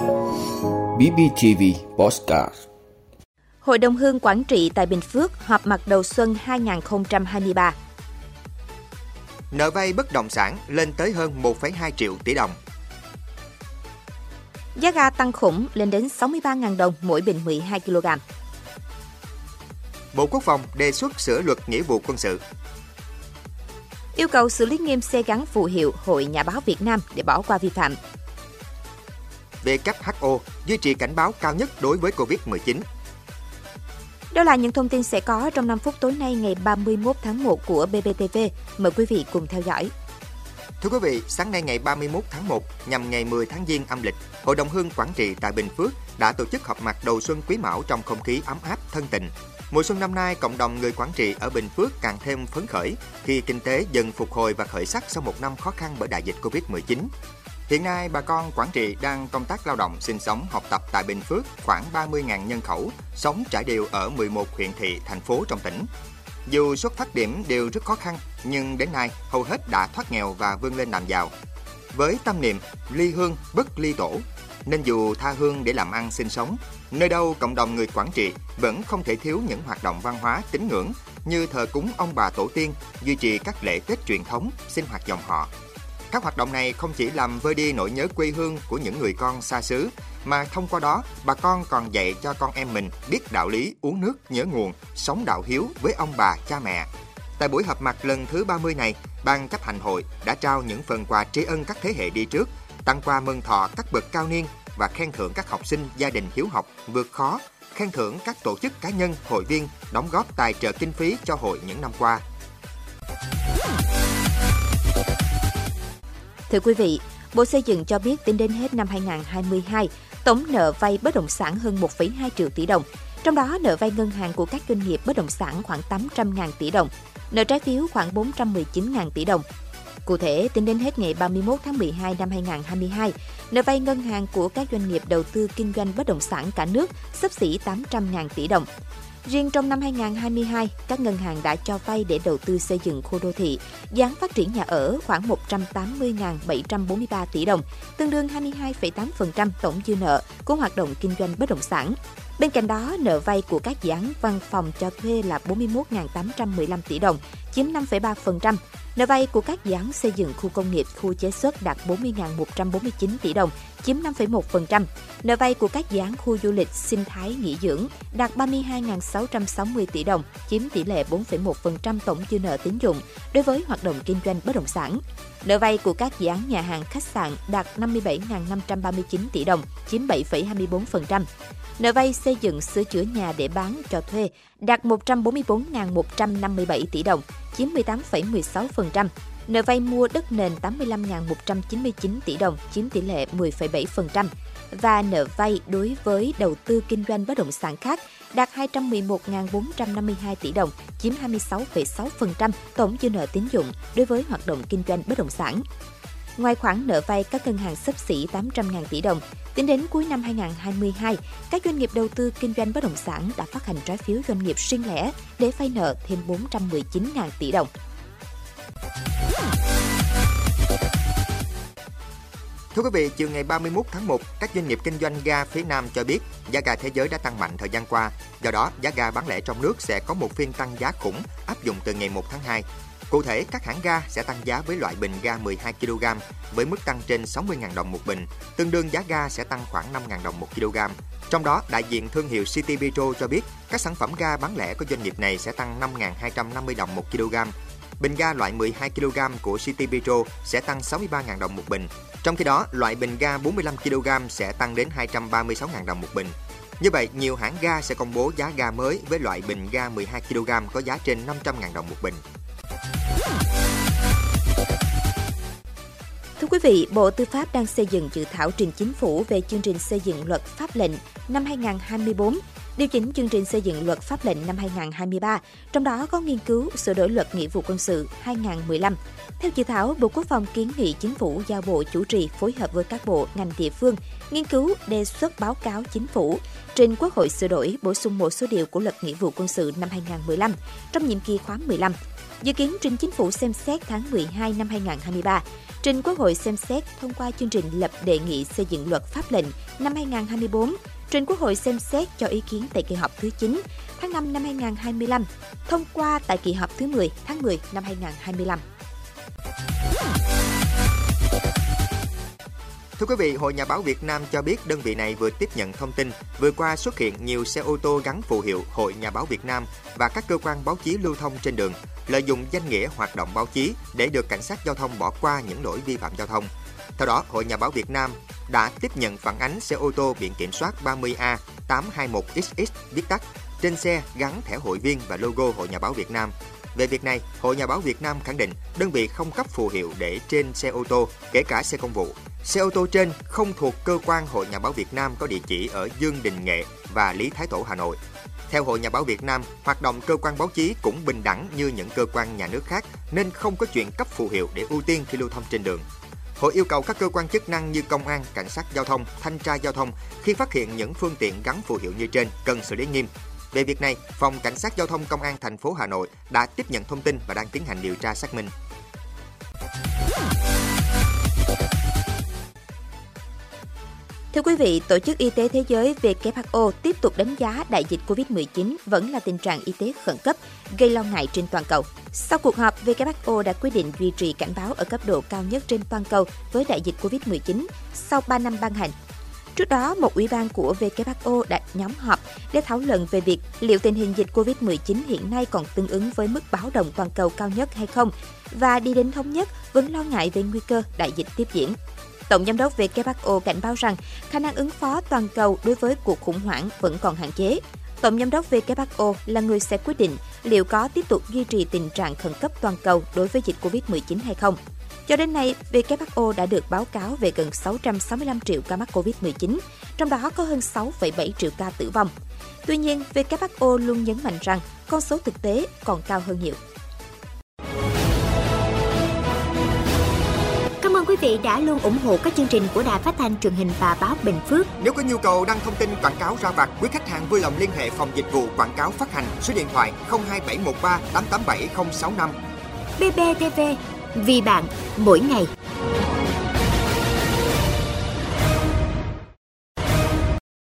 BBTV Postcard Hội đồng Hương Quảng Trị tại Bình Phước họp mặt đầu xuân 2023. Nợ vay bất động sản lên tới hơn 1,2 triệu tỷ đồng. Giá ga tăng khủng lên đến 63.000 đồng mỗi bình 12 kg. Bộ Quốc phòng đề xuất sửa luật nghĩa vụ quân sự. Yêu cầu xử lý nghiêm xe gắn phù hiệu Hội Nhà báo Việt Nam để bỏ qua vi phạm. WHO duy trì cảnh báo cao nhất đối với Covid-19. Đó là những thông tin sẽ có trong 5 phút tối nay ngày 31 tháng 1 của BBTV. Mời quý vị cùng theo dõi. Thưa quý vị, sáng nay ngày 31 tháng 1 nhằm ngày 10 tháng Giêng âm lịch, Hội đồng Hương Quảng Trị tại Bình Phước đã tổ chức họp mặt đầu xuân quý mão trong không khí ấm áp thân tình. Mùa xuân năm nay, cộng đồng người Quảng Trị ở Bình Phước càng thêm phấn khởi khi kinh tế dần phục hồi và khởi sắc sau một năm khó khăn bởi đại dịch Covid-19. Hiện nay, bà con Quảng Trị đang công tác lao động, sinh sống, học tập tại Bình Phước khoảng 30.000 nhân khẩu, sống trải đều ở 11 huyện thị, thành phố trong tỉnh. Dù xuất phát điểm đều rất khó khăn, nhưng đến nay hầu hết đã thoát nghèo và vươn lên làm giàu. Với tâm niệm ly hương bất ly tổ, nên dù tha hương để làm ăn sinh sống, nơi đâu cộng đồng người Quảng Trị vẫn không thể thiếu những hoạt động văn hóa tín ngưỡng như thờ cúng ông bà tổ tiên, duy trì các lễ Tết truyền thống, sinh hoạt dòng họ, các hoạt động này không chỉ làm vơi đi nỗi nhớ quê hương của những người con xa xứ, mà thông qua đó, bà con còn dạy cho con em mình biết đạo lý uống nước nhớ nguồn, sống đạo hiếu với ông bà, cha mẹ. Tại buổi họp mặt lần thứ 30 này, Ban chấp hành hội đã trao những phần quà tri ân các thế hệ đi trước, tặng quà mừng thọ các bậc cao niên và khen thưởng các học sinh gia đình hiếu học vượt khó, khen thưởng các tổ chức cá nhân, hội viên đóng góp tài trợ kinh phí cho hội những năm qua. Thưa quý vị, Bộ Xây dựng cho biết tính đến hết năm 2022, tổng nợ vay bất động sản hơn 1,2 triệu tỷ đồng. Trong đó, nợ vay ngân hàng của các doanh nghiệp bất động sản khoảng 800.000 tỷ đồng, nợ trái phiếu khoảng 419.000 tỷ đồng. Cụ thể, tính đến hết ngày 31 tháng 12 năm 2022, nợ vay ngân hàng của các doanh nghiệp đầu tư kinh doanh bất động sản cả nước sấp xỉ 800.000 tỷ đồng. Riêng trong năm 2022, các ngân hàng đã cho vay để đầu tư xây dựng khu đô thị, dự án phát triển nhà ở khoảng 180.743 tỷ đồng, tương đương 22,8% tổng dư nợ của hoạt động kinh doanh bất động sản. Bên cạnh đó, nợ vay của các dự án văn phòng cho thuê là 41.815 tỷ đồng, chiếm 5,3%. Nợ vay của các dự án xây dựng khu công nghiệp, khu chế xuất đạt 40.149 tỷ đồng, chiếm 5,1%. Nợ vay của các dự án khu du lịch, sinh thái, nghỉ dưỡng đạt 32.660 tỷ đồng, chiếm tỷ lệ 4,1% tổng dư nợ tín dụng đối với hoạt động kinh doanh bất động sản. Nợ vay của các dự án nhà hàng, khách sạn đạt 57.539 tỷ đồng, chiếm 7,24%. Nợ vay xây dựng sửa chữa nhà để bán cho thuê đạt 144.157 tỷ đồng, chiếm 18,16%. Nợ vay mua đất nền 85.199 tỷ đồng, chiếm tỷ lệ 10,7%. Và nợ vay đối với đầu tư kinh doanh bất động sản khác đạt 211.452 tỷ đồng, chiếm 26,6% tổng dư nợ tín dụng đối với hoạt động kinh doanh bất động sản. Ngoài khoản nợ vay các ngân hàng sấp xỉ 800.000 tỷ đồng, tính đến cuối năm 2022, các doanh nghiệp đầu tư kinh doanh bất động sản đã phát hành trái phiếu doanh nghiệp riêng lẻ để vay nợ thêm 419.000 tỷ đồng. Thưa quý vị, chiều ngày 31 tháng 1, các doanh nghiệp kinh doanh ga phía Nam cho biết giá ga thế giới đã tăng mạnh thời gian qua. Do đó, giá ga bán lẻ trong nước sẽ có một phiên tăng giá khủng áp dụng từ ngày 1 tháng 2. Cụ thể, các hãng ga sẽ tăng giá với loại bình ga 12 kg với mức tăng trên 60.000 đồng một bình, tương đương giá ga sẽ tăng khoảng 5.000 đồng một kg. Trong đó, đại diện thương hiệu City Petro cho biết các sản phẩm ga bán lẻ của doanh nghiệp này sẽ tăng 5.250 đồng một kg. Bình ga loại 12 kg của City Petro sẽ tăng 63.000 đồng một bình. Trong khi đó, loại bình ga 45 kg sẽ tăng đến 236.000 đồng một bình. Như vậy, nhiều hãng ga sẽ công bố giá ga mới với loại bình ga 12 kg có giá trên 500.000 đồng một bình. Thưa quý vị, Bộ Tư pháp đang xây dựng dự thảo trình chính phủ về chương trình xây dựng luật pháp lệnh năm 2024, điều chỉnh chương trình xây dựng luật pháp lệnh năm 2023, trong đó có nghiên cứu sửa đổi luật nghĩa vụ quân sự 2015. Theo dự thảo, Bộ Quốc phòng kiến nghị chính phủ giao Bộ chủ trì phối hợp với các bộ, ngành địa phương, nghiên cứu đề xuất báo cáo chính phủ trình Quốc hội sửa đổi bổ sung một số điều của luật nghĩa vụ quân sự năm 2015 trong nhiệm kỳ khóa 15 dự kiến trình chính phủ xem xét tháng 12 năm 2023. trình Quốc hội xem xét thông qua chương trình lập đề nghị xây dựng luật pháp lệnh năm 2024, trình Quốc hội xem xét cho ý kiến tại kỳ họp thứ 9 tháng 5 năm 2025, thông qua tại kỳ họp thứ 10 tháng 10 năm 2025. Thưa quý vị, Hội Nhà báo Việt Nam cho biết đơn vị này vừa tiếp nhận thông tin vừa qua xuất hiện nhiều xe ô tô gắn phù hiệu Hội Nhà báo Việt Nam và các cơ quan báo chí lưu thông trên đường, lợi dụng danh nghĩa hoạt động báo chí để được cảnh sát giao thông bỏ qua những lỗi vi phạm giao thông. Theo đó, Hội Nhà báo Việt Nam đã tiếp nhận phản ánh xe ô tô biển kiểm soát 30A 821XX viết tắt trên xe gắn thẻ hội viên và logo Hội Nhà báo Việt Nam. Về việc này, Hội Nhà báo Việt Nam khẳng định đơn vị không cấp phù hiệu để trên xe ô tô, kể cả xe công vụ. Xe ô tô trên không thuộc cơ quan Hội Nhà báo Việt Nam có địa chỉ ở Dương Đình Nghệ và Lý Thái Tổ, Hà Nội. Theo Hội Nhà báo Việt Nam, hoạt động cơ quan báo chí cũng bình đẳng như những cơ quan nhà nước khác nên không có chuyện cấp phù hiệu để ưu tiên khi lưu thông trên đường. Hội yêu cầu các cơ quan chức năng như công an, cảnh sát giao thông, thanh tra giao thông khi phát hiện những phương tiện gắn phù hiệu như trên cần xử lý nghiêm. Về việc này, Phòng Cảnh sát Giao thông Công an thành phố Hà Nội đã tiếp nhận thông tin và đang tiến hành điều tra xác minh. Thưa quý vị, Tổ chức Y tế Thế giới WHO tiếp tục đánh giá đại dịch COVID-19 vẫn là tình trạng y tế khẩn cấp, gây lo ngại trên toàn cầu. Sau cuộc họp, WHO đã quyết định duy trì cảnh báo ở cấp độ cao nhất trên toàn cầu với đại dịch COVID-19 sau 3 năm ban hành. Trước đó, một ủy ban của WHO đã nhóm họp để thảo luận về việc liệu tình hình dịch COVID-19 hiện nay còn tương ứng với mức báo động toàn cầu cao nhất hay không và đi đến thống nhất vẫn lo ngại về nguy cơ đại dịch tiếp diễn. Tổng giám đốc WHO cảnh báo rằng khả năng ứng phó toàn cầu đối với cuộc khủng hoảng vẫn còn hạn chế. Tổng giám đốc WHO là người sẽ quyết định liệu có tiếp tục duy trì tình trạng khẩn cấp toàn cầu đối với dịch COVID-19 hay không. Cho đến nay, WHO đã được báo cáo về gần 665 triệu ca mắc COVID-19, trong đó có hơn 6,7 triệu ca tử vong. Tuy nhiên, WHO luôn nhấn mạnh rằng con số thực tế còn cao hơn nhiều. Cảm ơn quý vị đã luôn ủng hộ các chương trình của Đài Phát thanh truyền hình và báo Bình Phước. Nếu có nhu cầu đăng thông tin quảng cáo ra vặt, quý khách hàng vui lòng liên hệ phòng dịch vụ quảng cáo phát hành số điện thoại 02713 887065. BBTV vì bạn mỗi ngày.